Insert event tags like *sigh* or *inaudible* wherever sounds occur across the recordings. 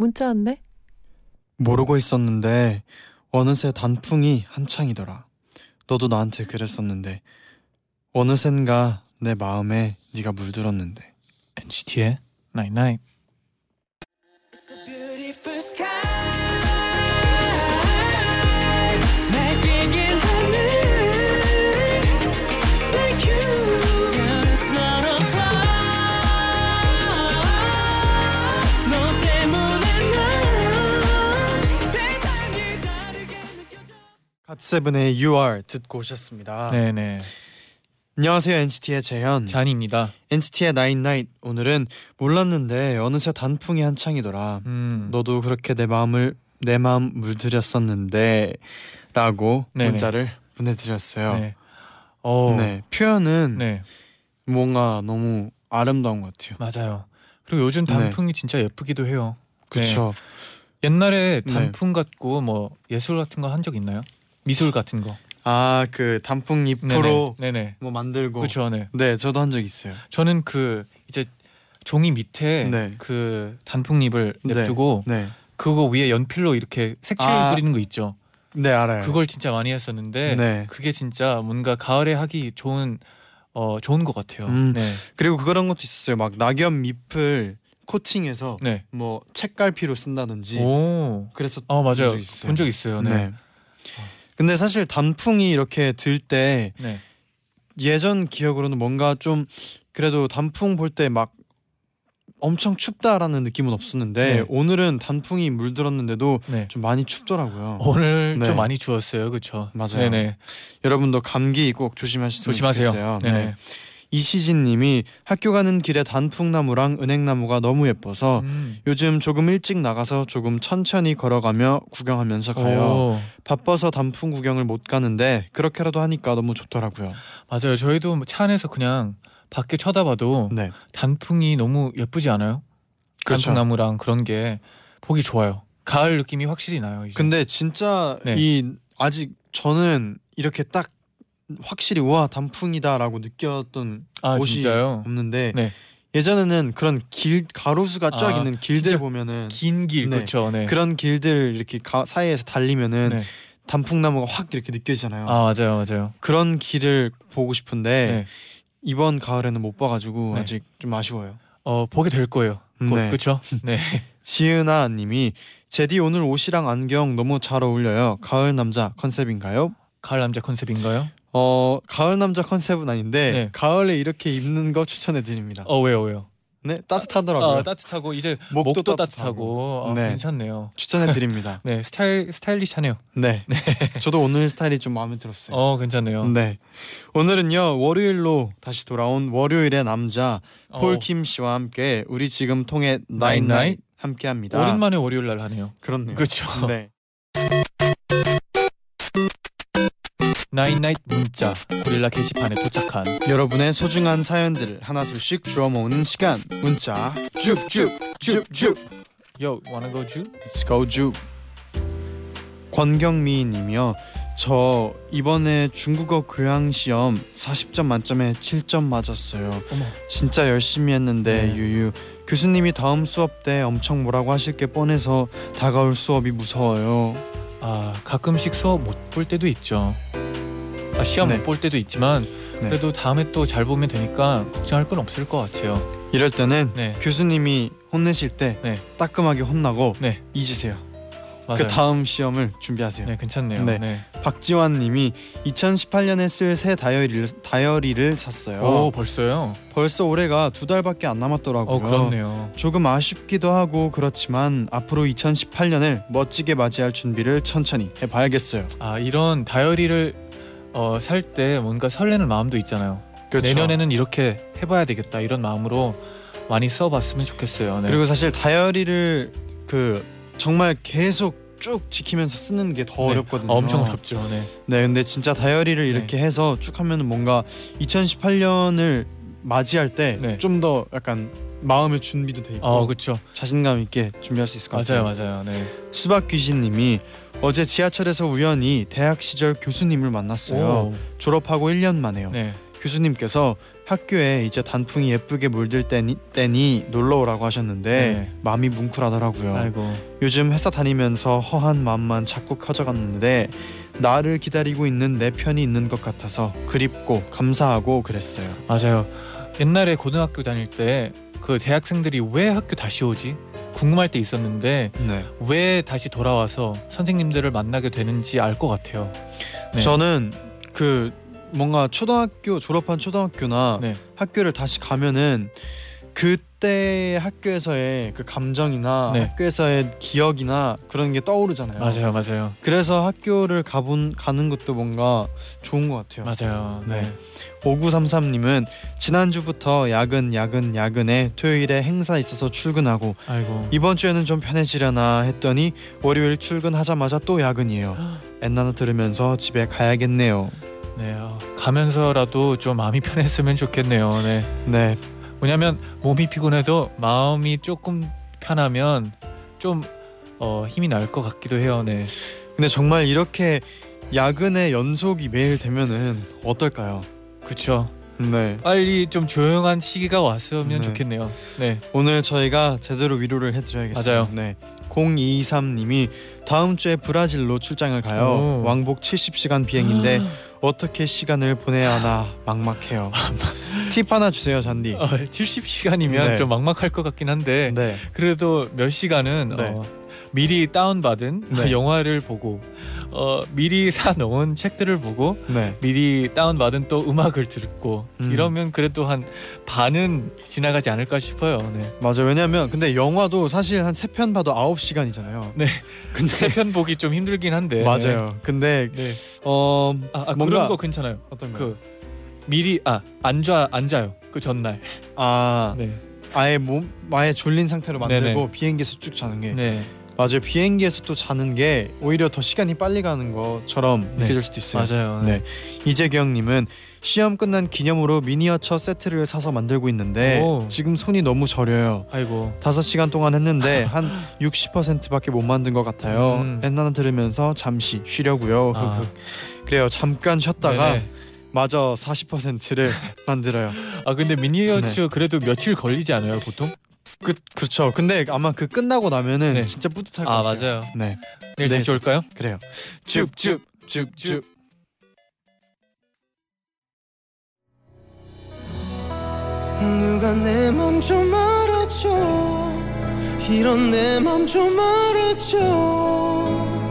문자 왔네. 모르고 있었는데 어느새 단풍이 한창이더라. 너도 나한테 그랬었는데 어느샌가 내 마음에 네가 물들었는데. NCT의 Night Night. 갓세븐의 You Are 듣고 오셨습니다. 네네. 안녕하세요 NCT의 재현. 잔입니다. NCT의 Nine Night 오늘은 몰랐는데 어느새 단풍이 한창이더라. 음. 너도 그렇게 내 마음을 내 마음 물들였었는데라고 네네. 문자를 보내드렸어요. 네. 어. 네 표현은 네. 뭔가 너무 아름다운 것 같아요. 맞아요. 그리고 요즘 네. 단풍이 진짜 예쁘기도 해요. 그렇죠. 옛날에 네. 단풍 같고 뭐 예술 같은 거 한 적 있나요? 미술 같은 거. 아 그 단풍 잎으로 네네. 네네. 뭐 만들고. 그렇죠. 네. 네, 저도 한 적 있어요. 저는 그 이제 종이 밑에 네. 그 단풍잎을 네. 냅두고 네, 그거 위에 연필로 이렇게 색칠 아. 그리는 거 있죠. 네 알아요. 그걸 진짜 많이 했었는데 네. 그게 진짜 뭔가 가을에 하기 좋은 어 좋은 것 같아요. 음. 네. 그리고 그런 것도 있었어요. 막 낙엽 잎을 코팅해서 네. 뭐 책갈피로 쓴다든지 오. 그래서 아 맞아요. 본 적 있어요. 네. 네. 근데 사실 단풍이 이렇게 들때 네. 예전 기억으로는 뭔가 좀 그래도 단풍 볼 때 막 엄청 춥다라는 느낌은 없었는데 네. 오늘은 단풍이 물들었는데도 네. 좀 많이 춥더라고요. 오늘 네. 좀 많이 추웠어요. 그렇죠? 맞아요. 네네. 여러분도 감기 꼭 조심하세요. 좋겠어요. 네. 이시진님이 학교 가는 길에 단풍나무랑 은행나무가 너무 예뻐서 음. 요즘 조금 일찍 나가서 조금 천천히 걸어가며 구경하면서 가요. 오. 바빠서 단풍 구경을 못 가는데 그렇게라도 하니까 너무 좋더라고요. 맞아요. 저희도 뭐차 안에서 그냥 밖에 쳐다봐도 네, 단풍이 너무 예쁘지 않아요? 그렇죠. 단풍나무랑 그런 게 보기 좋아요. 가을 느낌이 확실히 나요. 이제. 근데 진짜 네. 이 아직 저는 이렇게 딱 확실히 와 단풍이다라고 느꼈던 아 곳이 진짜요? 없는데 네. 예전에는 그런 길 가로수가 쫙 아, 있는 길들 보면은 긴길 네. 그렇죠. 네. 그런 길들 이렇게 가, 사이에서 달리면은 네. 단풍나무가 확 이렇게 느껴지잖아요. 아 맞아요, 맞아요. 그런 길을 보고 싶은데 네. 이번 가을에는 못 봐가지고 네. 아직 좀 아쉬워요. 어 보게 될 거예요. 곧 네. 그렇죠? *laughs* 네. 지은아님이 제디 오늘 옷이랑 안경 너무 잘 어울려요. 가을 남자 컨셉인가요? 가을 남자 컨셉인가요? 어 가을 남자 컨셉은 아닌데 네. 가을에 이렇게 입는 거 추천해 드립니다. 어 왜요, 왜요? 네 따뜻하더라고요. 아, 따뜻하고 이제 목도 목도, 따뜻하고. 따뜻하고, 아, 네. 괜찮네요. 추천해 드립니다. *laughs* 네 스타일 스타일리시하네요. 네. *laughs* 저도 오늘 스타일이 좀 마음에 들었어요. 어 괜찮네요. 네. 오늘은요 월요일로 다시 돌아온 월요일의 남자 어, 폴킴 씨와 함께 우리 지금 통했night night night? 함께합니다. 오랜만에 월요일 날 하네요. 그렇네요. 그렇죠. 네. *laughs* night night 문자 고릴라 게시판에 도착한 여러분의 소중한 사연들을 하나 둘씩 주워 모으는 시간 문자 쭉쭉쭉쭉 Yo wanna go 쭉? Let's go 쭉 권경미님이요 저 이번에 중국어 교양 시험 40점 만점에 7점 맞았어요 어머. 진짜 열심히 했는데 네. 유유 교수님이 다음 수업 때 엄청 뭐라고 하실 게 뻔해서 다가올 수업이 무서워요 아 가끔씩 수업 못 볼 때도 있죠. 아 시험 네. 못볼 때도 있지만 네. 그래도 다음에 또 잘 보면 되니까 걱정할 건 없을 것 같아요. 이럴 때는 네, 교수님이 혼내실 때 네. 따끔하게 혼나고 네 잊으세요 맞아요. 그 다음 시험을 준비하세요 네 괜찮네요. 네. 네. 박지환 님이 2018년에 쓸 새 다이어리를 다이어리를 샀어요. 오 벌써요? 벌써 올해가 두 달밖에 안 남았더라고요. 어 그렇네요. 조금 아쉽기도 하고 그렇지만 앞으로 2018년을 멋지게 맞이할 준비를 천천히 해 봐야겠어요. 아 이런 다이어리를 어, 살 때 뭔가 설레는 마음도 있잖아요. 그렇죠. 내년에는 이렇게 해봐야 되겠다 이런 마음으로 많이 써봤으면 좋겠어요. 네. 그리고 사실 다이어리를 그 정말 계속 쭉 지키면서 쓰는 게 더 네. 어렵거든요. 어, 엄청 어렵죠. 네. 네, 근데 진짜 다이어리를 이렇게 해서 쭉 하면은 뭔가 2018년을 맞이할 때 네. 좀더 약간 마음의 준비도 돼 있고 어, 그렇죠. 자신감 있게 준비할 수 있을 것 같아요. 맞아요, 맞아요. 네. 수박 귀신님이 어제 지하철에서 우연히 대학 시절 교수님을 만났어요. 오. 졸업하고 1년 만에요. 네. 교수님께서 학교에 이제 단풍이 예쁘게 물들 때니, 때니 놀러 오라고 하셨는데 네. 마음이 뭉클하더라고요. 아이고. 요즘 회사 다니면서 허한 마음만 자꾸 커져갔는데 나를 기다리고 있는 내 편이 있는 것 같아서 그립고 감사하고 그랬어요. 맞아요. 옛날에 고등학교 다닐 때 그 대학생들이 왜 학교 다시 오지? 궁금할 때 있었는데 네. 왜 다시 돌아와서 선생님들을 만나게 되는지 알 것 같아요. 네. 저는 그 뭔가 초등학교 졸업한 초등학교나 네. 학교를 다시 가면은 그 때 학교에서의 그 감정이나 네. 학교에서의 기억이나 그런 게 떠오르잖아요. 맞아요, 맞아요, 그래서 학교를 가본 가는 것도 뭔가 좋은 것 같아요. 맞아요. 네. 네. 5933님은 지난주부터 야근 야근 야근에 토요일에 행사 있어서 출근하고 아이고. 이번 주에는 좀 편해지려나 했더니 월요일 출근하자마자 또 야근이에요. *gasps* 엔나나 들으면서 집에 가야겠네요. 네. 어, 가면서라도 좀 마음이 편했으면 좋겠네요. 네. 네, 왜냐면 몸이 피곤해도 마음이 조금 편하면 좀 어, 힘이 날 것 같기도 해요. 네. 근데 정말 이렇게 야근의 연속이 매일 되면은 어떨까요? 그렇죠. 네, 빨리 좀 조용한 시기가 왔으면 네. 좋겠네요. 네. 오늘 저희가 제대로 위로를 해드려야겠어요. 맞아요. 네. 023님이 다음 주에 브라질로 출장을 가요. 오. 왕복 70시간 비행인데 어떻게 시간을 보내야 하나 막막해요. *laughs* 팁 하나 주세요, 잔디. 어, 70시간이면 네. 좀 막막할 것 같긴 한데 네. 그래도 몇 시간은 네. 어, 미리 다운받은 네. 영화를 보고 어, 미리 사놓은 책들을 보고 네. 미리 다운받은 또 음악을 듣고 음. 이러면 그래도 한 반은 지나가지 않을까 싶어요. 네. 맞아. 왜냐면 근데 영화도 사실 한 세 편 봐도 9시간이잖아요. 네. 근데 세 편 보기 좀 힘들긴 한데. *laughs* 맞아요. 근데 네. 어 아, 아 뭔가- 그런 거 괜찮아요. 어떤 거? 그 미리 아 앉아 앉아요. 그 전날. 아 네. 아예 몸 아예 졸린 상태로 만들고 네네. 비행기에서 쭉 자는 게 네. 맞아요. 비행기에서 또 자는 게 오히려 더 시간이 빨리 가는 것처럼 네. 느껴질 수도 있어요. 맞아요. 네. 이재경님은 시험 끝난 기념으로 미니어처 세트를 사서 만들고 있는데 오. 지금 손이 너무 저려요. 아이고. 다섯 시간 동안 했는데 *laughs* 한 60%밖에 못 만든 것 같아요. 음. 엔나나 들으면서 잠시 쉬려고요. 아. *laughs* 그래요. 잠깐 쉬었다가 네네. 마저 40%를 *laughs* 만들어요. 아 근데 미니어처 네. 그래도 며칠 걸리지 않아요 보통? 그 그렇죠. 근데 아마 그 끝나고 나면은 네. 진짜 뿌듯할 것 아 같아요. 맞아요. 네, 내일 네. 다시 올까요? 그래요. 줍줍. 누가 내 맘 좀 알아줘 이런 내 맘 좀 알아줘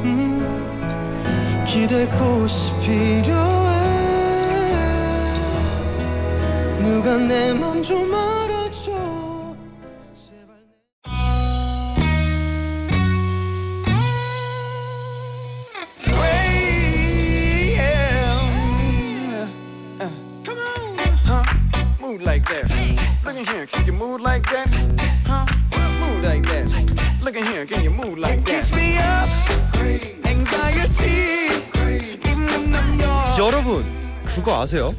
음, 기댈 곳이 필요해 누가 내 맘 좀 알아줘 Move like that. Look in here, can you move like that? Huh? Move like that. Look in here, can you move like that? Kiss me up, anxiety. 여러분 그거 아세요?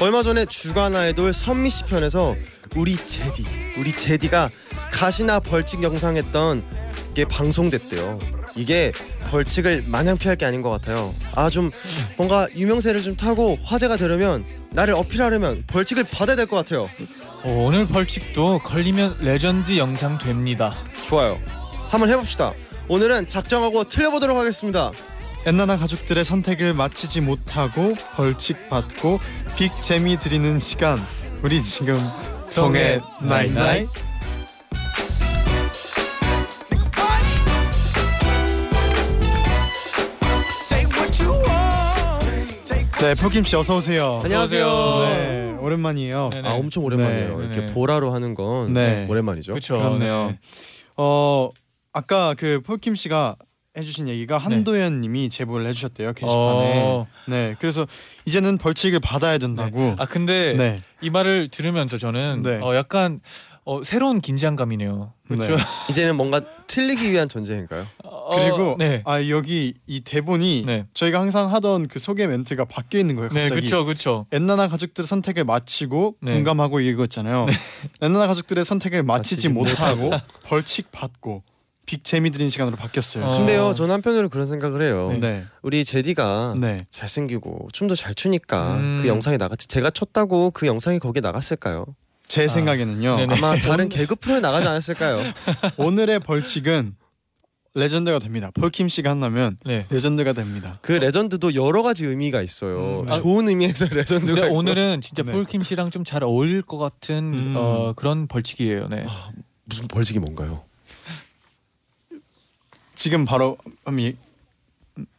얼마 전에 주간 아이돌 선미 씨 편에서 우리 제디 우리 제디가 가시나 벌칙 영상 했던 게 방송됐대요. 이게 벌칙을 마냥 피할 게 아닌 것 같아요. 아 좀 뭔가 유명세를 좀 타고 화제가 되려면 나를 어필하려면 벌칙을 받아야 될 것 같아요. 어, 오늘 벌칙도 걸리면 레전드 영상 됩니다. 좋아요. 한번 해봅시다. 오늘은 작정하고 틀려보도록 하겠습니다. 엔나나 가족들의 선택을 맞히지 못하고 벌칙 받고 big 재미 드리는 시간. 우리 지금 통했night night. 네, 표김 씨 어서 오세요. 안녕하세요. 네, 오랜만이에요. 네네. 아 엄청 오랜만이에요. 네, 이렇게 네네. 보라로 하는 건 네. 오랜만이죠. 그렇죠. 그렇네요. 어 아까 그 폴킴 씨가 해주신 얘기가 한도현님이 제보를 해주셨대요 게시판에. 어. 네, 그래서 이제는 벌칙을 받아야 된다고. 아 근데 네, 이 말을 들으면서 저는 네. 어, 약간 어, 새로운 긴장감이네요. 그렇죠. 네. 이제는 뭔가 틀리기 위한 전쟁인가요? 어, 그리고 네. 아 여기 이 대본이 네. 저희가 항상 하던 그 소개 멘트가 바뀌어 있는 거예요. 네, 갑자기. 그렇죠. 그렇죠. 엔나나 가족들의 선택을 마치고 네. 공감하고 읽었잖아요. 엔나나 가족들의 선택을 마치지 마치지 못하고 *laughs* 벌칙 받고 빅 재미 드린 시간으로 바뀌었어요. 어. 근데요, 저는 한편으로 그런 생각을 해요. 네. 네. 우리 제디가 네. 잘생기고 춤도 잘 추니까 음. 그 영상에 나갔지. 제가 췄다고 그 영상이 거기에 나갔을까요? 제 생각에는요. 아. 네네. 아마 다른 *laughs* 개그 프로에 나가지 않았을까요? 오늘의 벌칙은 레전드가 됩니다. 폴킴 씨가 한다면 네. 레전드가 됩니다. 그 레전드도 여러 가지 의미가 있어요. 음, 아, 좋은 의미에서 *laughs* 레전드가 근데 있고. 오늘은 진짜 네. 폴킴 씨랑 좀 잘 어울릴 것 같은 음. 어, 그런 벌칙이에요. 네. 무슨 벌칙이 뭔가요? 지금 바로 이-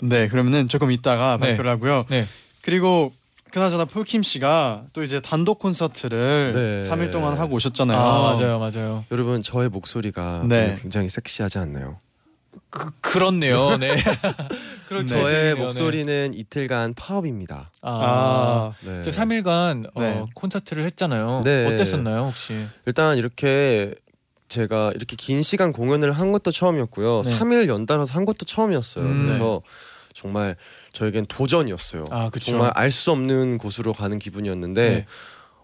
네 그러면은 조금 이따가 네. 발표를 하고요. 네. 그리고 그나저나 폴킴 씨가 또 이제 단독 콘서트를 네. 3일 동안 하고 오셨잖아요. 아 맞아요, 맞아요. 여러분 저의 목소리가 네. 오늘 굉장히 섹시하지 않나요? 그, 그렇네요. 네. *laughs* 그렇죠. 네. 저의. 네. 목소리는 이틀간 파업입니다. 아. 아, 네. 저 3일간 어, 네. 콘서트를 했잖아요. 네. 어땠었나요, 혹시? 일단 이렇게 제가 이렇게 긴 시간 공연을 한 것도 처음이었고요. 네. 3일 연달아서 한 것도 처음이었어요. 음. 그래서 정말 저에겐 도전이었어요. 아, 그쵸. 정말 알 수 없는 곳으로 가는 기분이었는데 네.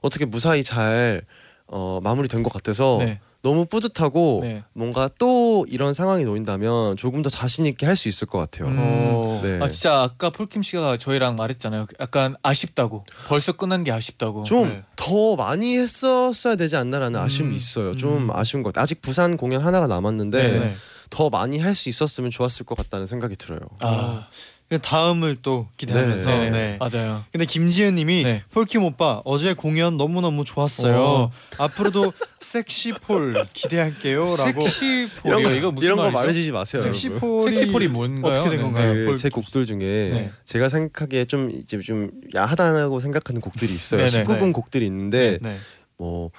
어떻게 무사히 잘 어, 마무리된 것 같아서 네. 너무 뿌듯하고 네. 뭔가 또 이런 상황이 놓인다면 조금 더 자신 있게 할 수 있을 것 같아요. 음. 어, 네. 아 진짜 아까 폴킴 씨가 저희랑 말했잖아요. 약간 아쉽다고. 벌써 끝난 게 아쉽다고. 좀 네. 더 많이 했었어야 되지 않나라는 음. 아쉬움이 있어요. 좀 음. 아쉬운 것 같아요. 아직 부산 공연 하나가 남았는데 네. 네. 더 많이 할 수 있었으면 좋았을 것 같다는 생각이 들어요. 아, 그 다음을 또 기대하면서. 네. 네. 맞아요. 근데 김지은님이 네. 폴킴 오빠 어제 공연 너무 너무 좋았어요. 오. 앞으로도 *laughs* 섹시폴 기대할게요라고. 섹시폴이요. 이런 거, 이거 무슨 이런 거 말이죠? 말해주지 마세요. 섹시폴이 섹시폴이 뭔가요? 어떻게 된 네. 건가요? 그 폴- 제 곡들 중에 네. 제가 생각하기에 좀 이제 좀 야하다고 생각하는 곡들이 있어요. 네네. 19금 네. 곡들이 있는데 네. 뭐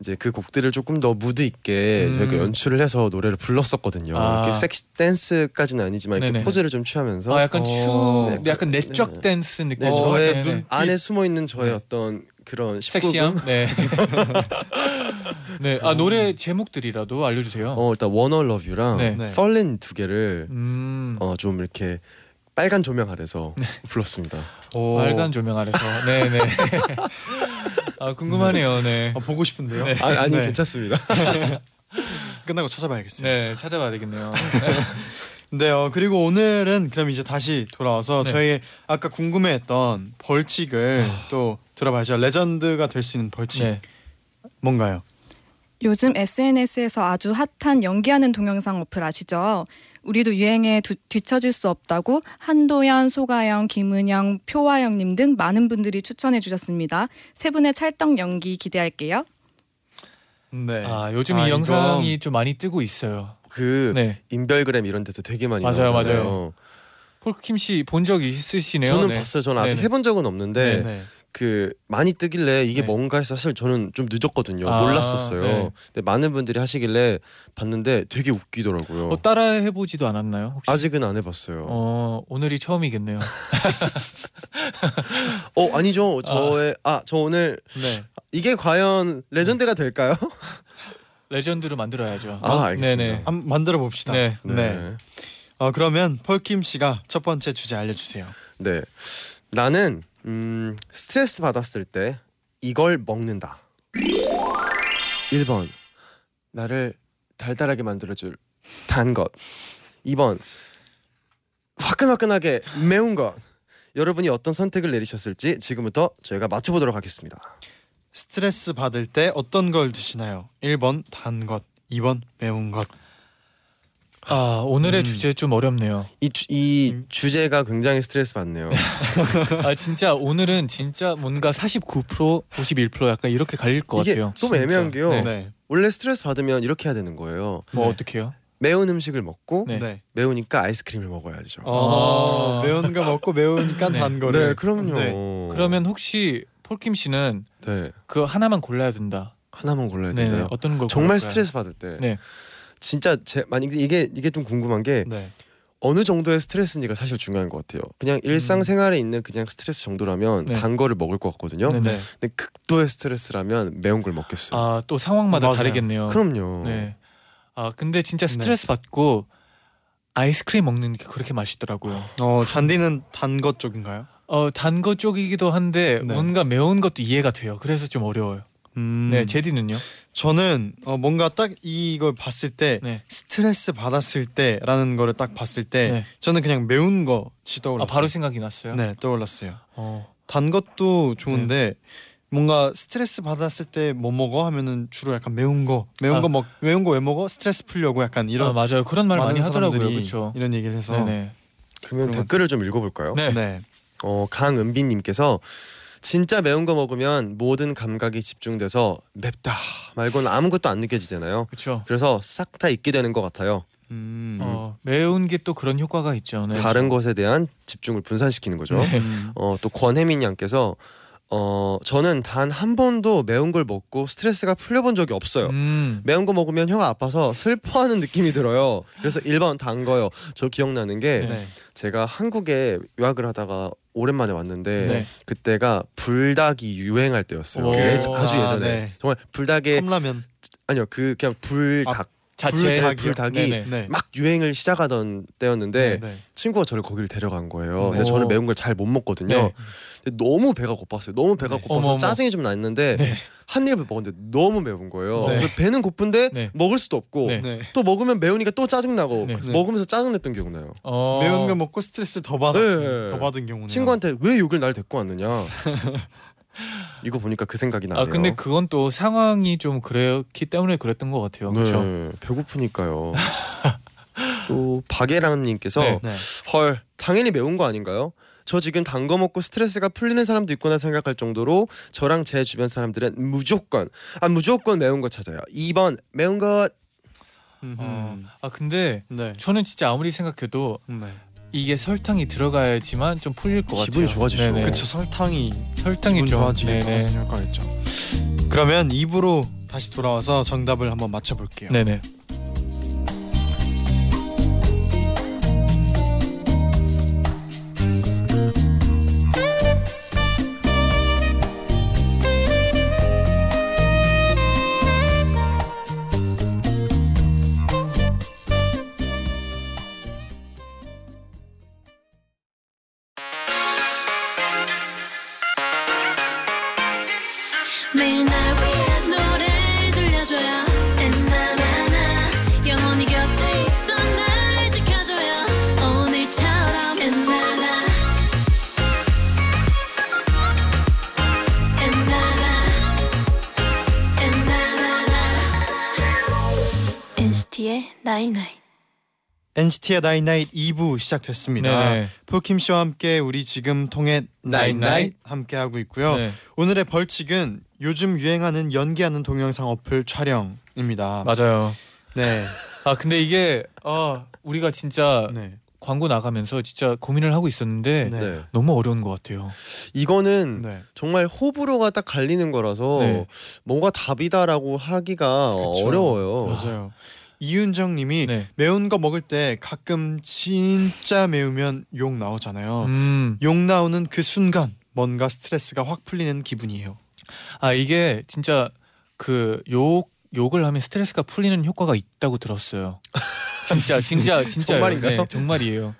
이제 그 곡들을 조금 더 무드 있게 음. 저희가 연출을 해서 노래를 불렀었거든요. 아. 이렇게 섹시 댄스까지는 아니지만 이렇게 네네. 포즈를 좀 취하면서 아 약간 어. 추, 네. 약간 내적 네. 댄스 느낌. 네, 저의 약간 눈 네. 안에 숨어 있는 저의 네. 어떤 그런 19금 섹시함. 네. *laughs* 네. 아 노래 제목들이라도 알려주세요. 어 일단 Wanna Love You랑 네. 네. Fallin 두 개를 음. 어좀 이렇게 빨간 조명 아래서 불렀습니다. 오. 빨간 조명 아래서. 네네. *laughs* *laughs* 아 궁금하네요. 네. 아, 보고 싶은데요. 네. 아, 아니 네. 괜찮습니다. *laughs* 끝나고 찾아봐야겠어요. 네 찾아봐야 되겠네요. *laughs* 네, 어, 그리고 오늘은 그럼 이제 다시 돌아와서 네. 저희 아까 궁금해했던 벌칙을 또 들어봐야죠. 레전드가 될 수 있는 벌칙 네. 뭔가요? 요즘 SNS에서 아주 핫한 연기하는 동영상 어플 아시죠? 우리도 유행에 두- 뒤처질 수 없다고 한도연, 소가영, 김은영, 표화영님 등 많은 분들이 추천해 주셨습니다. 세 분의 찰떡 연기 기대할게요. 네. 아 요즘 아, 이 영상이 좀 많이 뜨고 있어요. 그 네. 인별그램 이런 데서 되게 많이 맞아요, 나오잖아요. 맞아요. 폴킴 씨 본 적 있으시네요. 저는 네. 봤어요. 저는 아직 네네. 해본 적은 없는데 네. 그 많이 뜨길래 이게 네. 뭔가 해서 사실 저는 좀 늦었거든요. 아, 몰랐었어요. 네. 근데 많은 분들이 하시길래 봤는데 되게 웃기더라고요. 어, 따라 해보지도 않았나요? 혹시? 아직은 안 해봤어요. 어, 어 오늘이 처음이겠네요. *laughs* 아니죠. 저의 아 저 오늘 네. 이게 과연 레전드가 될까요? *laughs* 레전드로 만들어야죠. 아, 알겠습니다. 네네. 한번 만들어 봅시다. 네. 네. 어, 그러면 폴킴 씨가 첫 번째 주제 알려주세요. 네. 나는 음, 스트레스 받았을 때 이걸 먹는다. 1번 나를 달달하게 만들어 줄 단 것. 2번 화끈화끈하게 매운 것. 여러분이 어떤 선택을 내리셨을지 지금부터 저희가 맞춰 보도록 하겠습니다. 스트레스 받을 때 어떤 걸 드시나요? 1번 단 것, 2번 매운 것. 아 오늘의 음. 주제 좀 어렵네요. 이, 주, 이 음. 주제가 굉장히 스트레스 받네요. *laughs* 아 진짜 오늘은 진짜 뭔가 49% 51% 약간 이렇게 갈릴 것 이게 같아요. 좀 진짜. 애매한 게요. 네. 네. 원래 스트레스 받으면 이렇게 해야 되는 거예요. 뭐 네. 어떻게요? 매운 음식을 먹고 네. 네. 매우니까 아이스크림을 먹어야죠. 어, 아. 매운 거 먹고 매우니까 네. 단 거를. 네, 그럼요. 네. 그러면 혹시 폴킴 씨는 네그 하나만 골라야 된다. 하나만 골라야 네. 된다요. 어떤 걸 정말 고를까요? 스트레스 받을 때 네. 진짜 제 만약 이게 이게 좀 궁금한 게 네. 어느 정도의 스트레스인지가 사실 중요한 것 같아요. 그냥 일상생활에 있는 그냥 스트레스 정도라면 네. 단 거를 먹을 것 같거든요. 네. 네. 근데 극도의 스트레스라면 매운 걸 먹겠어요. 아 또 상황마다 맞아요. 다르겠네요. 그럼요. 네. 아 근데 진짜 스트레스 받고 아이스크림 먹는 게 그렇게 맛있더라고요. 어 잔디는 단 것 쪽인가요? 어단 거 쪽이기도 한데 네. 뭔가 매운 것도 이해가 돼요. 그래서 좀 어려워요. 음. 네, 제디는요? 저는 어, 뭔가 딱 이걸 봤을 때 네. 스트레스 받았을 때라는 거를 딱 봤을 때 네. 저는 그냥 매운 것이 떠올랐어요. 아 바로 생각이 났어요. 네 떠올랐어요. 어. 단 것도 좋은데 뭔가 스트레스 받았을 때 뭐 먹어 하면은 주로 약간 매운 거 매운 아. 거먹 매운 거 왜 먹어 스트레스 풀려고 약간 이런 아, 맞아요. 그런 말 많이 하더라고요. 그렇죠. 이런 얘기를 해서 네네. 그러면 댓글을 좀 읽어볼까요? 네. 네. 어, 강은빈님께서 진짜 매운 거 먹으면 모든 감각이 집중돼서 맵다 말고는 아무것도 안 느껴지잖아요. 그렇죠. 그래서 싹 다 잊게 되는 것 같아요. 음. 어, 매운 게 또 그런 효과가 있죠. 네. 다른 것에 대한 집중을 분산시키는 거죠. 네. 음. 어, 또 권혜민 양께서 어, 저는 단 한 번도 매운 걸 먹고 스트레스가 풀려본 적이 없어요. 음. 매운 거 먹으면 혀가 아파서 슬퍼하는 느낌이 들어요. 그래서 1번 단 거요. 저 기억나는 게 네. 제가 한국에 유학을 하다가 오랜만에 왔는데 네. 그때가 불닭이 유행할 때였어요. 오. 그 예전- 아주 아, 예전에 네. 정말 불닭의 컵라면 아니요 그 그냥 불닭 자체 불닭이요? 불닭이 네네. 네. 막 유행을 시작하던 때였는데 네. 친구가 저를 거기를 데려간 거예요. 네. 근데 저는 오. 매운 걸 잘 못 먹거든요. 네. 근데 너무 배가 고팠어요. 너무 배가 네. 고파서 어머, 어머. 짜증이 좀 났는데 네. 한 입을 먹었는데 너무 매운 거예요. 네. 그래서 배는 고픈데 네. 먹을 수도 없고. 또 먹으면 매우니까 또 짜증 나고 네. 그래서 네. 먹으면서 짜증 냈던 기억 나요. 어. 매운 거 먹고 스트레스 더 받, 네. 더 받은 경우는 친구한테 왜 욕을 날 데리고 왔느냐. *laughs* 이거 보니까 그 생각이 나네요. 아 근데 그건 또 상황이 좀 그랬기 때문에 그랬던 것 같아요. 그렇죠. 네, 배고프니까요. *laughs* 또 박예람님께서 네. 네. 헐 당연히 매운 거 아닌가요? 저 지금 단 거 먹고 스트레스가 풀리는 사람도 있구나 생각할 정도로 저랑 제 주변 사람들은 무조건 아 무조건 매운 거 찾아요. 2번 매운 것. 어. 아 근데 네. 저는 진짜 아무리 생각해도 네. 이게 설탕이 들어가야지만 좀 풀릴 것 기분이 같아요. 좋아지죠. 네네. 그쵸 설탕이 설탕이 좋아지게 효과겠죠. 그러면 입으로 다시 돌아와서 정답을 한번 맞춰볼게요. 네네. NCT의 night night 2부 시작됐습니다. 네네. 폴킴 씨와 함께 우리 지금 통했나잇나잇 함께 하고 있고요. 네. 오늘의 벌칙은 요즘 유행하는 연기하는 동영상 어플 촬영입니다. 맞아요. 네. *laughs* 아 근데 이게 아 우리가 진짜 네. 광고 나가면서 진짜 고민을 하고 있었는데 네. 네. 너무 어려운 것 같아요. 이거는 네. 정말 호불호가 딱 갈리는 거라서 네. 뭔가 답이다라고 하기가 그쵸. 어려워요. 맞아요. 이윤정 님이 네. 매운 거 먹을 때 가끔 진짜 매우면 욕 나오잖아요. 음. 욕 나오는 그 순간 뭔가 스트레스가 확 풀리는 기분이에요. 아 이게 진짜 그 욕 욕을 하면 스트레스가 풀리는 효과가 있다고 들었어요. *laughs* 진짜 진짜 진짜 정말인가요? 정말이에요.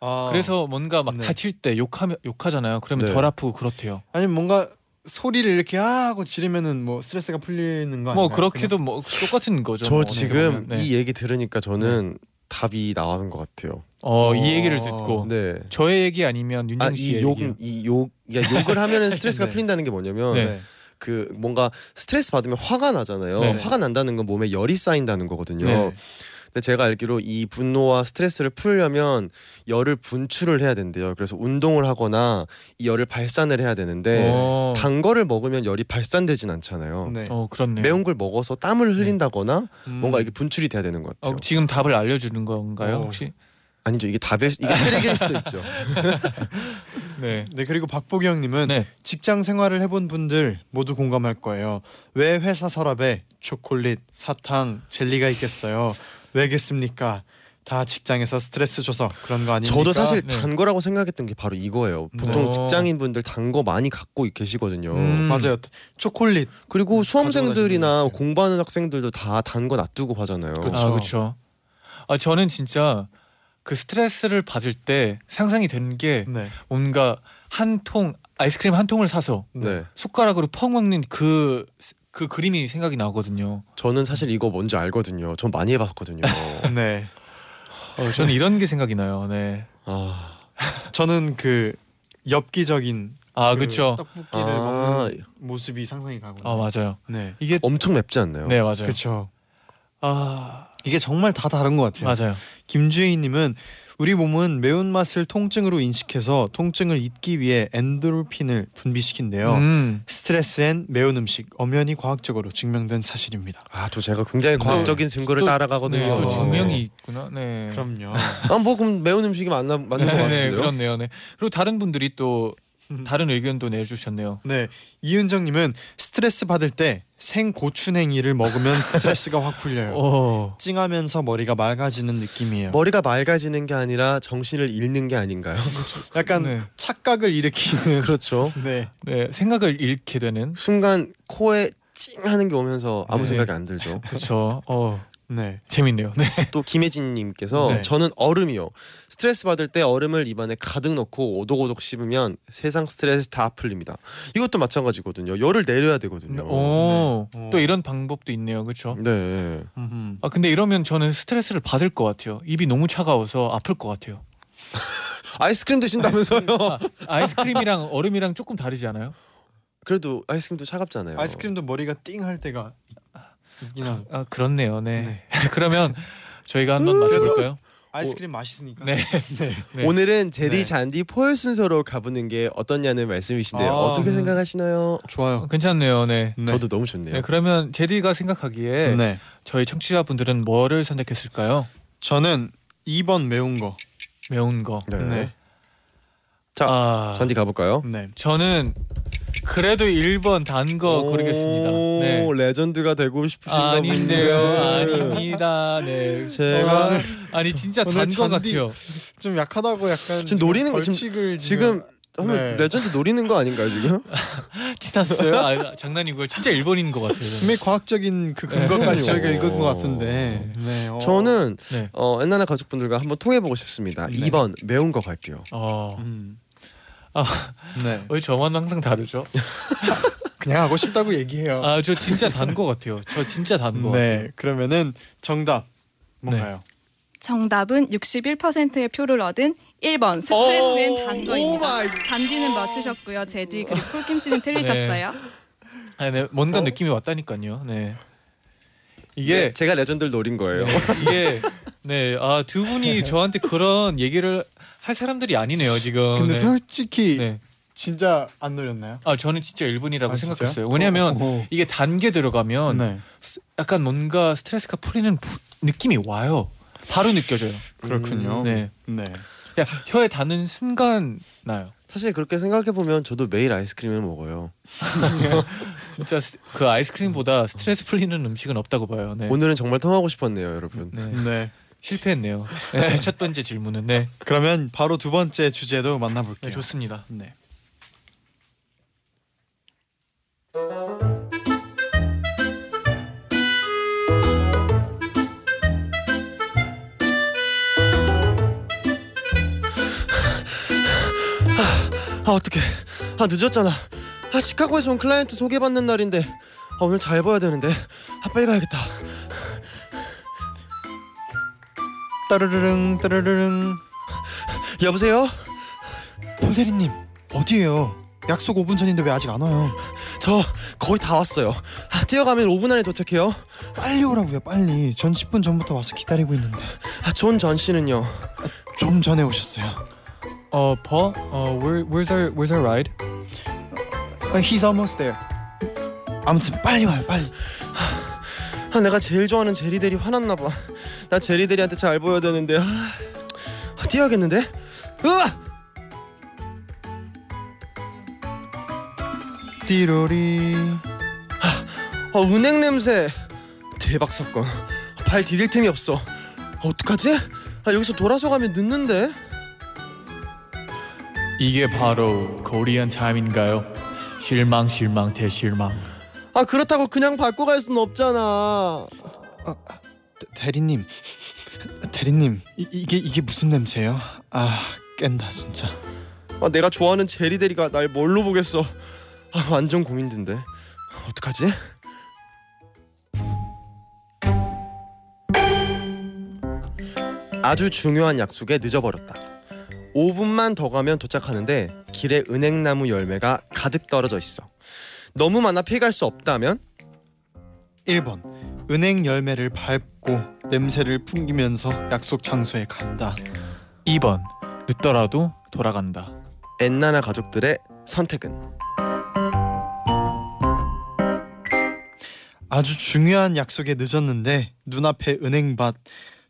아, 그래서 뭔가 막 네. 다칠 때 욕하면 욕하잖아요. 그러면 네. 덜 아프고 그렇대요. 아니면 뭔가 소리를 이렇게 아 하고 지르면은 뭐 스트레스가 풀리는 거 아니에요? 뭐 그렇게도 뭐 똑같은 거죠. 저 뭐 지금. 네. 이 얘기 들으니까 저는 답이 나오는 것 같아요. 어, 이 어. 얘기를 듣고 네. 저의 얘기 아니면 윤정 씨의 얘기. 아이욕이욕 그러니까 욕을 하면은 *laughs* 스트레스가 네. 풀린다는 게 뭐냐면 네. 네. 그 뭔가 스트레스 받으면 화가 나잖아요. 네. 화가 난다는 건 몸에 열이 쌓인다는 거거든요. 네. 근데 제가 알기로 이 분노와 스트레스를 풀려면 열을 분출을 해야 된대요. 그래서 운동을 하거나 이 열을 발산을 해야 되는데 어, 단 거를 먹으면 열이 발산되진 않잖아요. 네. 어 그렇네요. 매운 걸 먹어서 땀을 흘린다거나 음. 뭔가 이게 분출이 돼야 되는 것 같아요. 어, 지금 답을 알려주는 건가요 어. 혹시? 아니죠. 이게 답일 이게 트릭일 수도 있죠. *laughs* 네. 네 그리고 박보경님은 네. 직장 생활을 해본 분들 모두 공감할 거예요. 왜 회사 서랍에 초콜릿, 사탕, 젤리가 있겠어요? 왜겠습니까? 다 직장에서 스트레스 줘서 그런 거 아닙니까? 저도 사실 네. 단 거라고 생각했던 게 바로 이거예요. 보통 네. 직장인 분들 단 거 많이 갖고 계시거든요. 음. 맞아요. 초콜릿 그리고 수험생들이나 공부하는 학생들도 다 단 거 놔두고 하잖아요. 그쵸. 아 그렇죠. 아 저는 진짜 그 스트레스를 받을 때 상상이 되는 게 네. 뭔가 한 통 아이스크림 한 통을 사서 네. 숟가락으로 퍼 먹는 그 그 그림이 생각이 나거든요. 저는 사실 이거 뭔지 알거든요. 전 많이 해봤거든요. *laughs* 네. 어, 저는 이런 게 생각이 나요. 네. 아, 저는 그 엽기적인 아 그 그렇죠. 떡볶이를 아, 먹는 모습이 상상이 가거든요. 아 맞아요. 네. 이게 엄청 맵지 않나요? 네 맞아요. 그렇죠. 아 이게 정말 다 다른 것 같아요. 맞아요. 김주희님은 우리 몸은 매운맛을 통증으로 인식해서 통증을 잊기 위해 엔도르핀을 분비시킨대요. 음. 스트레스엔 매운 음식 엄연히 과학적으로 증명된 사실입니다. 아, 또 제가 굉장히 과학적인 증거를 또- 따라가거든요. 네, 또 증명이 네. 있구나. 네. 그럼요. 아, 뭐 그럼 매운 음식이 맞나 맞는 것 네, 같은데요. 네, 그렇네요. 네. 그리고 다른 분들이 또 음. 다른 의견도 내주셨네요. 네, 이은정님은 스트레스 받을 때 생고추냉이를 먹으면 스트레스가 확 풀려요. 오. 찡하면서 머리가 맑아지는 느낌이에요. 머리가 맑아지는 게 아니라 정신을 잃는 게 아닌가요? *laughs* 약간 네. 착각을 일으키는. *laughs* 그렇죠. 네, 네, 생각을 잃게 되는. 순간 코에 찡 하는 게 오면서 아무 네. 생각이 안 들죠. 그렇죠. 어, 네. 재밌네요. 네. 또 김혜진 님께서 네. 저는 얼음이요. 스트레스 받을 때 얼음을 입안에 가득 넣고 오독오독 씹으면 세상 스트레스 다 풀립니다. 이것도 마찬가지거든요. 열을 내려야 되거든요. 오, 네. 또 이런 방법도 있네요. 그렇죠. 네. 아 근데 이러면 저는 스트레스를 받을 것 같아요. 입이 너무 차가워서 아플 것 같아요. *laughs* 아이스크림 드신다면서요? 아, 아이스크림이랑 얼음이랑 조금 다르지 않아요? 그래도 아이스크림도 차갑잖아요. 아이스크림도 머리가 띵 할 때가 있긴 하. 아 그렇네요. 네. 네. *laughs* 그러면 저희가 한번 맞춰볼까요? 아이스크림 맛있으니까. 네. *laughs* 네. 네. 오늘은 제디 네. 잔디 포열 순서로 가보는 게 어떻냐는 말씀이신데요. 아, 어떻게 음. 생각하시나요? 좋아요. 괜찮네요. 네. 네. 저도 너무 좋네요. 네. 그러면 제디가 생각하기에 네. 저희 청취자분들은 뭐를 선택했을까요? 저는 2번 매운 거. 매운 거. 네. 네. 자, 아, 쟈니 가볼까요? 네. 저는 그래도 1번 단 거 고르겠습니다. 네. 레전드가 되고 싶으신가 아닌데요. 본데요. 아닙니다. 네. 제가 어, 아니 진짜 단 거 같아요. 좀 약하다고 약간 지금 노리는 거 지금- 지금 한번 네. 레전드 노리는 거 아닌가요 지금? *laughs* 티났어요? 아, 장난이고요. 진짜 1번인 것 같아요. 저는. 분명히 과학적인 그 근거까지 네. 저희가 읽은 것 오. 같은데. 네. 어. 저는 네. 어, 옛날에 가족분들과 한번 통해보고 싶습니다. 네. 2번 매운 거 갈게요. 어. 음. 아. 네. 왜 저만 항상 다르죠? *laughs* 그냥 하고 싶다고 얘기해요. 아, 저 진짜 단 거 같아요. 저 진짜 단 거. 네. 그러면은 정답 뭔가요? 정답은 61%의 표를 얻은 1번 스트레스엔 단 거입니다. 잔디는 맞추셨고요. 제디 그리고 폴킴 씨는 틀리셨어요. 아, 네. 뭔가 어? 느낌이 왔다니까요. 네. 이게 네, 제가 레전드를 노린 거예요. 네, 이게 네, 아, 두 분이 *laughs* 저한테 그런 얘기를 할 사람들이 아니네요, 지금. 근데 네. 솔직히 네. 진짜 안 노렸나요? 아, 저는 진짜 1번이라고 아, 생각했어요. 왜냐면 어, 이게 단 게 들어가면 네. 스- 약간 뭔가 스트레스가 풀리는 부- 느낌이 와요. 바로 느껴져요. 그렇군요. 네. 네. 야, 혀에 닿는 순간 나요. 사실 그렇게 생각해 보면 저도 매일 아이스크림을 먹어요. *laughs* 진짜 스- 그 아이스크림보다 스트레스 풀리는 음식은 없다고 봐요. 네. 오늘은 정말 통하고 싶었네요, 여러분. 네. 네. 실패했네요. 네, 첫 번째 질문은 네. 그러면 바로 두 번째 주제도 만나볼게요. 네, 좋습니다. 네. 아 어떡해. 아 늦었잖아. 아 시카고에서 온 클라이언트 소개받는 날인데 아, 오늘 잘 봐야 되는데. 아 빨리 가야겠다. 따르르릉 따르르릉. 여보세요? 폴 대리님 어디에요? 약속 5분 전인데 왜 아직 안 와요? 저 거의 다 왔어요. 아, 뛰어가면 5분 안에 도착해요. 빨리 오라고요 빨리. 전 10분 전부터 와서 기다리고 있는데 아, 존 전 씨는요. 좀 전에 오셨어요. 어, Paul, 어, where, where's our where's our ride? 아, He's almost there. 아무튼 빨리 와요 빨리. 아, 내가 제일 좋아하는 제리 대리 화났나 봐. 나 제리 대리한테 잘 보여야 되는데. 아, 아, 뛰어야겠는데? 으아! 띠로리. 아, 은행 냄새. 대박 사건. 발 디딜 틈이 없어. 아, 어떡하지? 아 여기서 돌아서 가면 늦는데. 이게 바로 코리안 타임인가요? 실망 실망 대실망. 아 그렇다고 그냥 밟고 갈 수는 없잖아. 대, 대리님 대리님 이, 이게 이게 무슨 냄새예요? 아 깬다 진짜. 아, 내가 좋아하는 제리 대리가 날 뭘로 보겠어. 아, 완전 고민된데. 어떡하지? 아주 중요한 약속에 늦어버렸다. 5분만 더 가면 도착하는데 길에 은행나무 열매가 가득 떨어져 있어. 너무 많아 피해갈 수 없다면 1번 은행 열매를 밟고 냄새를 풍기면서 약속 장소에 간다. 2번 늦더라도 돌아간다. 엔나나 가족들의 선택은 아주 중요한 약속에 늦었는데 눈앞에 은행밭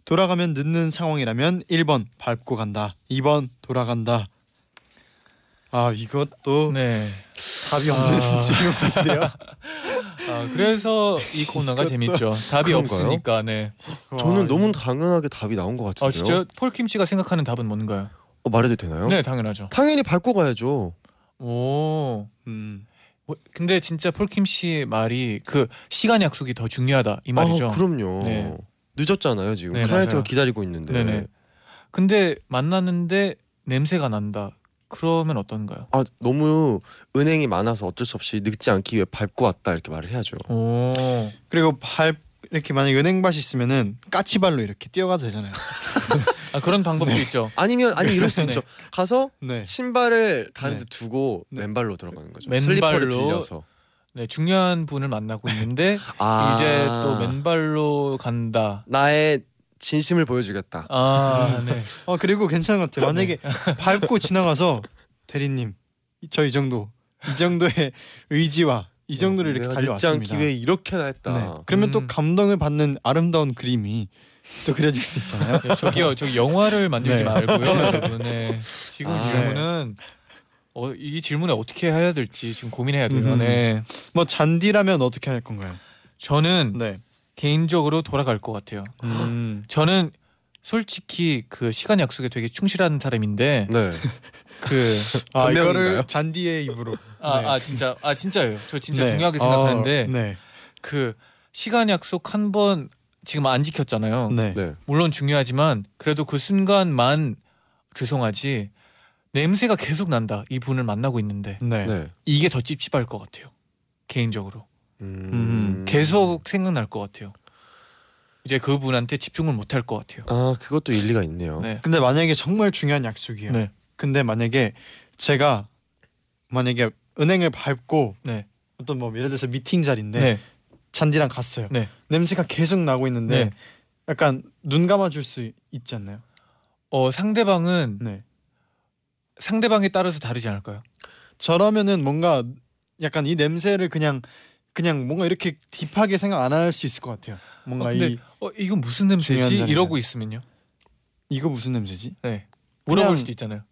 돌아가면 늦는 상황이라면 1번 밟고 간다 2번 돌아간다 아 이것도 네. 답이 없는 아. *laughs* 질문인데요 *laughs* 아, 그래서 이 코너가 재밌죠. 답이 그런가요? 없으니까 네. 저는 와, 너무 당연하게 답이 나온 것 같은데요. 아 진짜 폴킴 씨가 생각하는 답은 뭔가요? 어, 말해도 되나요? 네, 당연하죠. 당연히 밟고 가야죠. 오. 음, 뭐, 근데 진짜 폴킴 씨 말이 그 시간 약속이 더 중요하다 이 말이죠. 아, 그럼요. 네. 늦었잖아요 지금 네, 클라이언트가 맞아요. 기다리고 있는데. 네네. 근데 만났는데 냄새가 난다. 그러면 어떤가요? 아 너무 은행이 많아서 어쩔 수 없이 늦지 않기 위해 밟고 왔다 이렇게 말을 해야죠. 오. 그리고 발 이렇게 만약 은행밭이 있으면은 까치발로 이렇게 뛰어가도 되잖아요 *laughs* 아 그런 방법도 있죠. 아니면 아니 이럴 수 *laughs* 네. 있죠. 가서 네 신발을 다른 데 네. 두고 네. 맨발로 들어가는 거죠. 맨발로 슬리퍼를 빌려서. 네, 중요한 분을 만나고 있는데 *laughs* 아 이제 또 맨발로 간다. 나의 진심을 보여주겠다. 아, 네. 어 *laughs* 그리고 괜찮은 것 같아요 만약에 *laughs* 밟고 지나가서 대리님 저 이 정도 이 정도의 의지와 이 정도를 이렇게 달려왔습니다 않기 위해 이렇게나 했다. 네. 그러면 또 음. 감동을 받는 아름다운 그림이 또 그려질 수 있잖아요 네, 저기요, 저기 영화를 만들지 네. 말고요, 여러분. 네. 지금 아. 질문은 어, 이 질문에 어떻게 해야 될지 지금 고민해야 돼요. 음. 네. 뭐 잔디라면 어떻게 할 건가요? 저는 네. 개인적으로 돌아갈 것 같아요. 음. 저는 솔직히 그 시간 약속에 되게 충실한 사람인데 네. 그 *laughs* 아? 이거를 잔디의 입으로. 아, 네. 아 진짜 아 진짜예요. 저 진짜 네. 중요하게 생각하는데 어, 네. 그 시간 약속 한 번 지금 안 지켰잖아요. 네. 네. 물론 중요하지만 그래도 그 순간만 죄송하지 냄새가 계속 난다. 이 분을 만나고 있는데 네. 네. 이게 더 찝찝할 것 같아요. 개인적으로 음. 계속 생각날 것 같아요. 이제 그 분한테 집중을 못 할 것 같아요. 아 그것도 일리가 있네요. 네. 근데 만약에 정말 중요한 약속이에요. 네. 근데 만약에 제가 만약에 은행을 밟고 네. 어떤 뭐 예를 들어서 미팅 자리인데 네. 잔디랑 갔어요. 네. 냄새가 계속 나고 있는데 네. 약간 눈 감아줄 수 있지 않나요? 어 상대방은 네. 상대방에 따라서 다르지 않을까요? 저라면은 뭔가 약간 이 냄새를 그냥 그냥 뭔가 이렇게 딥하게 생각 안 할 수 있을 것 같아요. 뭔가 어, 근데 이어 이건 무슨 냄새지? 이러고 있으면요. 이거 무슨 냄새지? 네. 물어볼 그냥- 수도 있잖아요.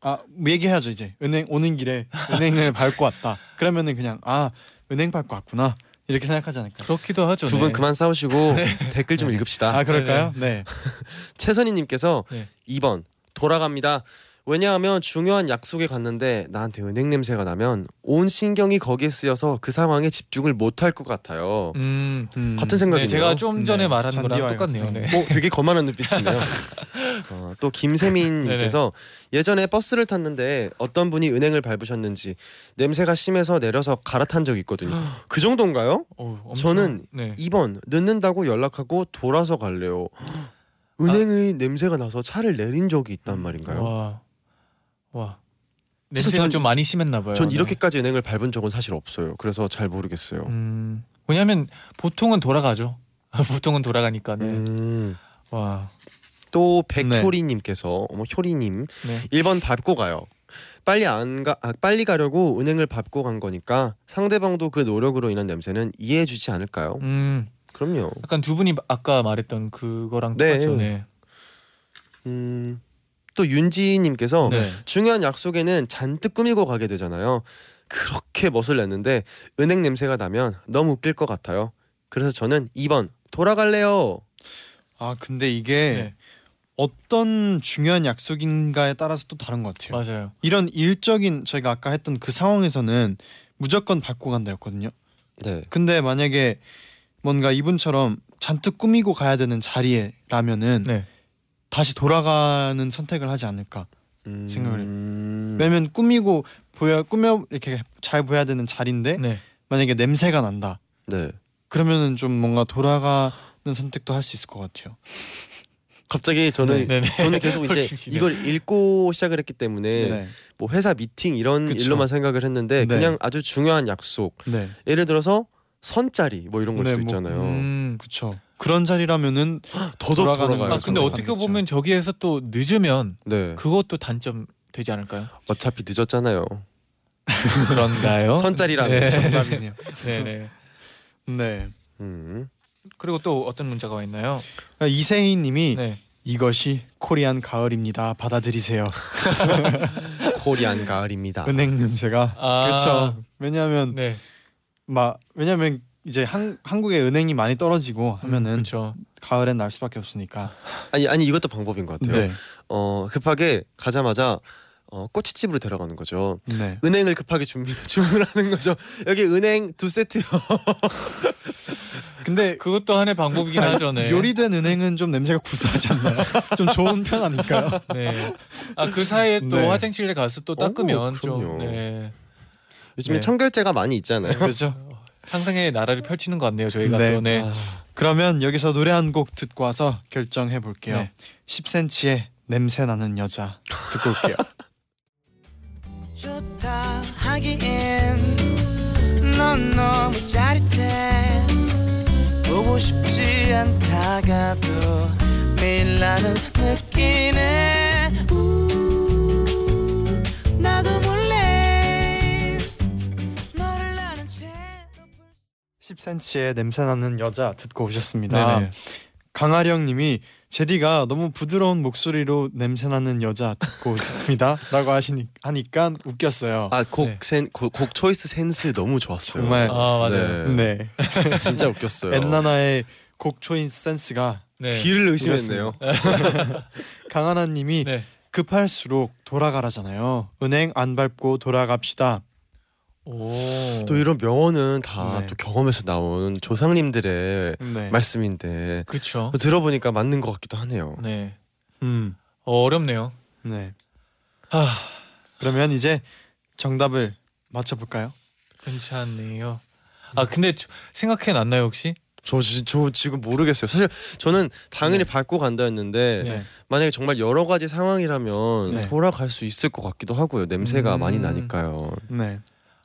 아 얘기해야죠 이제 은행 오는 길에 은행을 밟고 왔다. 그러면은 그냥 아 은행 밟고 왔구나 이렇게 생각하지 않을까? 그렇기도 하죠. 두 분 네. 그만 싸우시고 *laughs* 댓글 좀 네. 읽읍시다. 아 그럴까요? 네. *laughs* 최선희님께서 네. 2번 돌아갑니다. 왜냐하면 중요한 약속에 갔는데 나한테 은행 냄새가 나면 온 신경이 거기에 쓰여서 그 상황에 집중을 못할 것 같아요. 음. 음. 같은 생각이네요. 네, 제가 좀 전에 네, 말한 거랑 똑같네요. 네. 어, 되게 거만한 눈빛이네요. *laughs* 어, 또 김세민님께서 예전에 버스를 탔는데 어떤 분이 은행을 밟으셨는지 냄새가 심해서 내려서 갈아탄 적이 있거든요. *gasps* 그 정도인가요? 어우, 엄청- 저는 네. 2번 늦는다고 연락하고 돌아서 갈래요. *gasps* 은행의 냄새가 나서 차를 내린 적이 있단 말인가요? 와. 와. 냄새가 전- 좀 많이 심했나 봐요. 전 네. 이렇게까지 은행을 밟은 적은 사실 없어요. 그래서 잘 모르겠어요. 음. 왜냐면 보통은 돌아가죠. *laughs* 보통은 돌아가니까. 네. 음. 와. 또 백효리님께서 어머 효리님 네. 1번 밟고 가요. 빨리 안가 아, 빨리 가려고 은행을 밟고 간 거니까 상대방도 그 노력으로 인한 냄새는 이해해주지 않을까요? 음. 그럼요. 약간 두 분이 아까 말했던 그거랑 네. 똑같죠. 네. 음, 또 윤지님께서 네. 중요한 약속에는 잔뜩 꾸미고 가게 되잖아요. 그렇게 멋을 냈는데 은행 냄새가 나면 너무 웃길 것 같아요. 그래서 저는 2번 돌아갈래요. 아 근데 이게 네. 어떤 중요한 약속인가에 따라서 또 다른 것 같아요. 맞아요. 이런 일적인 저희가 아까 했던 그 상황에서는 무조건 밟고 간다였거든요. 네. 근데 만약에 뭔가 이분처럼 잔뜩 꾸미고 가야 되는 자리에라면은 네. 다시 돌아가는 선택을 하지 않을까. 음... 생각을 왜냐면 꾸미고 보여 꾸며 이렇게 잘 보여야 되는 자리인데 네. 만약에 냄새가 난다. 네. 그러면은 좀 뭔가 돌아가는 선택도 할 수 있을 것 같아요. 갑자기 저는 네, 네. 저는 계속 이제 *laughs* 네. 이걸 읽고 시작을 했기 때문에 네. 뭐 회사 미팅 이런 그쵸. 일로만 생각을 했는데 네. 그냥 아주 중요한 약속 네. 예를 들어서 선 자리 뭐 이런 걸 네, 수도 뭐, 있잖아요. 음. 그렇죠. 그런 자리라면은 *gasps* 더더욱 돌아가는 돌아가요. 아 근데 어떻게 가능하죠. 보면 저기에서 또 늦으면 네. 그것도 단점 되지 않을까요? 어차피 늦었잖아요. 그런가요? *laughs* 선자리라면. 네. 정답이네요. 네네. 네. 음. 그리고 또 어떤 문자가 와 있나요? 이세희님이 네. 이것이 코리안 가을입니다. 받아들이세요. *laughs* 코리안 가을입니다. 은행 냄새가 아. 그렇죠. 왜냐하면 네. 막 왜냐하면 이제 한, 한국에 은행이 많이 떨어지고 하면은 그렇죠. 가을엔 날 수밖에 없으니까. 아니 아니 이것도 방법인 것 같아요. 네. 어 급하게 가자마자 어, 꼬치집으로 데려가는 거죠. 네. 은행을 급하게 준비 *laughs* 주문을 하는 거죠. 여기 은행 두 세트요. *laughs* 근데 그것도 하나의 방법이긴 하죠. 네. 요리된 은행은 좀 냄새가 구수하지 않나요? 좀 좋은 편 아닐까요? 네. 아 그 사이에 또 네. 화장실에 가서 또 닦으면 오, 좀 그럼요. 네. 요즘에 네. 청결제가 많이 있잖아요. 그렇죠. 상상의 나라를 펼치는 것 같네요. 저희가 네. 또 네. 아, 그러면 여기서 노래 한 곡 듣고 와서 결정해 볼게요. 네. 10cm의 냄새 나는 여자 듣고 올게요. *laughs* 좋다 하기엔 넌 너무 짜릿해 보고 싶지 않다가도 매일 나는 느끼네 10cm의 냄새 나는 여자 듣고 오셨습니다. 네네. 강아령님이 제디가 너무 부드러운 목소리로 냄새 나는 여자 듣고 오셨습니다라고 *laughs* 하시니 하니까 웃겼어요. 아곡 네. 센, 곡, 곡 초이스 센스 너무 좋았어요. 정말. 아 맞아요. 네. 네, *laughs* 진짜 웃겼어요. 엔나나의 곡 초인 센스가 네. 귀를 의심했네요. *laughs* 강하나님이 네. 급할수록 돌아가라잖아요. 은행 안 밟고 돌아갑시다. 오. 또 이런 명언은 다 네. 또 경험에서 나온 조상님들의 네. 말씀인데 그렇죠. 들어보니까 맞는 것 같기도 하네요. 네. 음, 어, 어렵네요. 네. 하, 그러면 이제 정답을 맞춰볼까요? 괜찮네요. 아 근데 저- 생각해 놨나요 혹시? 저, 지- 저 지금 모르겠어요. 사실 저는 당연히 네. 밟고 간다였는데 네. 만약에 정말 여러 가지 상황이라면 네. 돌아갈 수 있을 것 같기도 하고요. 냄새가 음. 많이 나니까요. 네.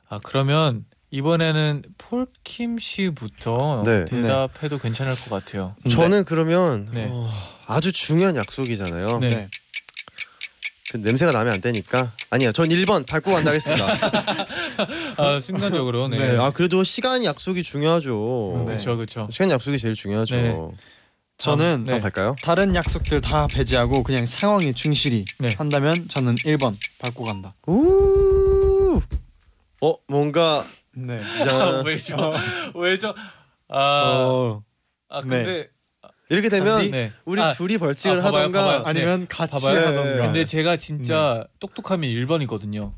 아 그러면 이번에는 폴킴 씨부터 네. 대답해도 괜찮을 것 같아요. 저는 그러면 네. 어, 아주 중요한 약속이잖아요. 네. 네. 그 냄새가 나면 안 되니까 아니야. 전 1번 밟고 간다 하겠습니다. *laughs* 아 순간적으로 네. 네. 아 그래도 시간 약속이 중요하죠. 네. 그렇죠, 그렇죠. 시간 약속이 제일 중요하죠. 네. 저는 네. 한번 갈까요? 다른 약속들 다 배제하고 그냥 상황에 충실히 네. 한다면 저는 1번 밟고 간다. 우. 어 뭔가 네. 아, 자, 왜죠? 왜죠? 아, 어, 아 네. 근데 이렇게 되면 잔디? 네. 우리 아, 둘이 벌칙을 아, 봐봐요, 하던가 봐봐요. 아니면 같이 봐봐요. 하던가. 근데 제가 진짜 똑똑하면 1번이거든요.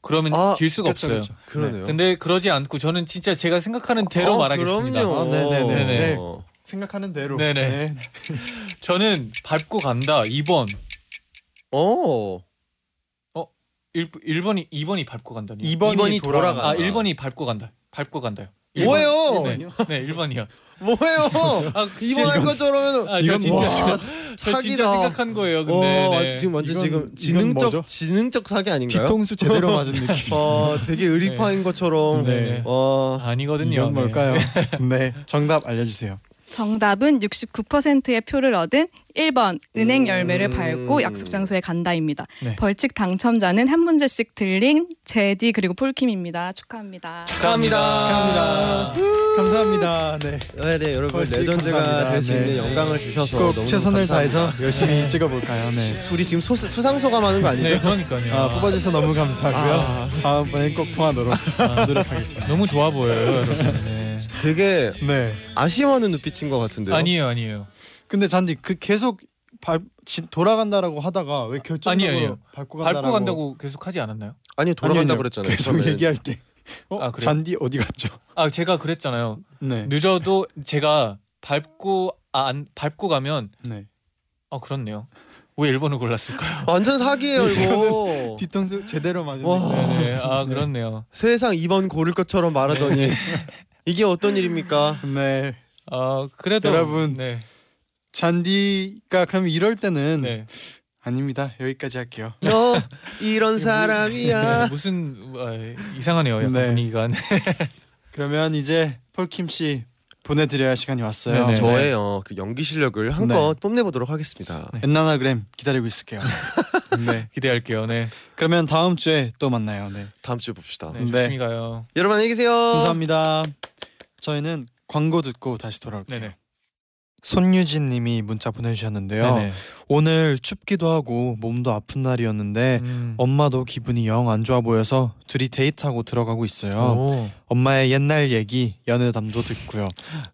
그러면 아, 질 수가 그쵸, 없어요. 그쵸. 그러네요. 근데 그러지 않고 저는 진짜 제가 생각하는 대로 어, 말하겠습니다. 그럼요. 아, 네네네. 네네. 어. 생각하는 대로. 네네. 네. 저는 밟고 간다. 2번. 어. 1, 1번이 2번이 밟고 간다니. 2번이, 이번이 돌아가. 돌아간다. 아, 1번이 밟고 간다. 밟고 간다요. 뭐예요? 네, 네 1번이요. 뭐예요? *laughs* 아, 이번 할 것처럼 아, 저 이건 진짜 뭐야? 저 *laughs* 진짜 생각한 거예요. 근데 어, 네. 지금 완전 이건- 지금 지능적? 지능적 사기 아닌가요? 뒤통수 제대로 맞은 *laughs* 느낌. 어, 되게 의리파인 것처럼. 네. 어, 아니거든요. 이건 네. 뭘까요? 네, 정답 알려주세요. 정답은 69%의 표를 얻은 1번 은행 음. 열매를 밟고 약속 장소에 간다입니다. 네. 벌칙 당첨자는 한 문제씩 들린 제디 그리고 폴킴입니다. 축하합니다. 축하합니다. 감사합니다. 네, 네, 네, 여러분 벌칙 레전드가 감사합니다. 될수 있는 네. 영광을 주셔서 꼭 너무 최선을 감사합니다. 다해서 열심히 찍어볼까요? 네. 우리 지금 소, 수상소감하는 거 아니죠? 네, 그러니까요. 아, 뽑아주셔서 너무 감사하고요. 아. 다음번에 꼭 통하도록 아, *laughs* 노력하겠습니다. 너무 좋아 보여요, 여러분. 네. 되게 네. 아쉬워하는 눈빛인 것 같은데요. 아니에요, 아니에요. 근데 잔디 그 계속 밟 지, 돌아간다라고 하다가 왜 결정적으로 아니에요, 아니에요. 밟고 밟고 간다고 계속 하지 않았나요? 아니 돌아간다 그랬잖아요. 계속 처음에. 얘기할 때 어? 아, 그래요? 잔디 어디 갔죠? 아 제가 그랬잖아요. 네. 늦어도 제가 밟고 아, 안 밟고 가면 네. 아 그렇네요. 왜 일본을 골랐을까요? *laughs* 완전 사기예요 이거. 뒤통수 제대로. 느낌. 네네. 아 그렇네요. 세상 2번 고를 것처럼 말하더니 *laughs* 이게 어떤 일입니까? 네. 아 그래도 여러분. 네. 잔디가 그럼 이럴 때는 네. 아닙니다. 여기까지 할게요. 너 이런 네, 사람이야. 무슨 아, 이상하네요. 약간 네. 분위기가. *laughs* 그러면 이제 폴킴 씨 보내드려야 할 시간이 왔어요. 네네. 저의 어, 그 연기 실력을 한껏 네. 뽐내보도록 하겠습니다. 엔나나그램 기다리고 있을게요. *laughs* 네. *laughs* 기대할게요. 네. 그러면 다음 주에 또 만나요. 네. 다음 주에 봅시다. 네. 네. 조심히 가요. 여러분 안녕히 계세요. 감사합니다. 저희는 광고 듣고 다시 돌아올게요. 네네. 손유진 님이 문자 보내주셨는데요. 네네. 오늘 춥기도 하고 몸도 아픈 날이었는데 음. 엄마도 기분이 영 안 좋아 보여서 둘이 데이트하고 들어가고 있어요. 오. 엄마의 옛날 얘기, 연애담도 듣고요.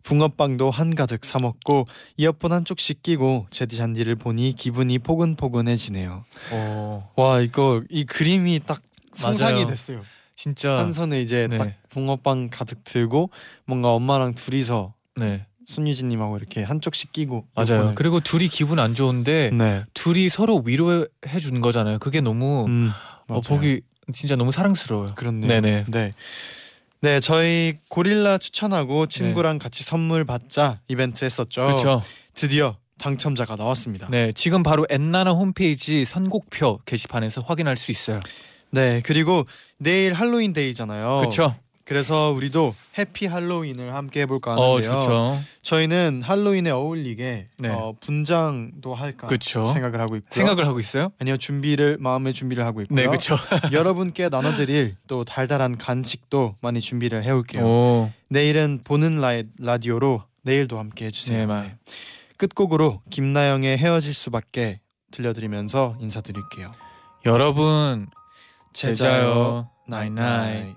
붕어빵도 한가득 사 먹고 이어폰 한쪽씩 끼고 제디 잔디를 보니 기분이 포근포근해지네요. 오. 와 이거 이 그림이 딱 상상이 맞아요. 됐어요. 진짜. 한 손에 이제 네. 딱 붕어빵 가득 들고 뭔가 엄마랑 둘이서 네. 손유진님하고 이렇게 한쪽씩 끼고 맞아요. 그리고 둘이 기분 안 좋은데 네. 둘이 서로 위로해 주는 거잖아요. 그게 너무 음, 어. 보기 진짜 너무 사랑스러워요. 그렇네요. 네네. 네. 네, 저희 고릴라 추천하고 친구랑 같이 선물 받자 이벤트 했었죠. 그렇죠. 드디어 당첨자가 나왔습니다. 네, 지금 바로 엔나나 홈페이지 선곡표 게시판에서 확인할 수 있어요. 네, 그리고 내일 할로윈 데이잖아요. 그렇죠. 그래서 우리도 happy Halloween을 함께 해볼까 어, 하는데요. 좋죠. 저희는 할로윈에 어울리게 네. 어, 분장도 할까 그쵸. 생각을 하고 있고요. 생각을 하고 있어요? 아니요 준비를 마음의 준비를 하고 있고요. 네, 그렇죠. *laughs* 여러분께 나눠드릴 또 달달한 간식도 많이 준비를 해올게요. 오, 내일은 보는 라이, 라디오로 내일도 함께 해주세요. 네, 마- 네. 끝곡으로 김나영의 헤어질 수밖에 들려드리면서 인사드릴게요. 여러분 제자요. 나잇나잇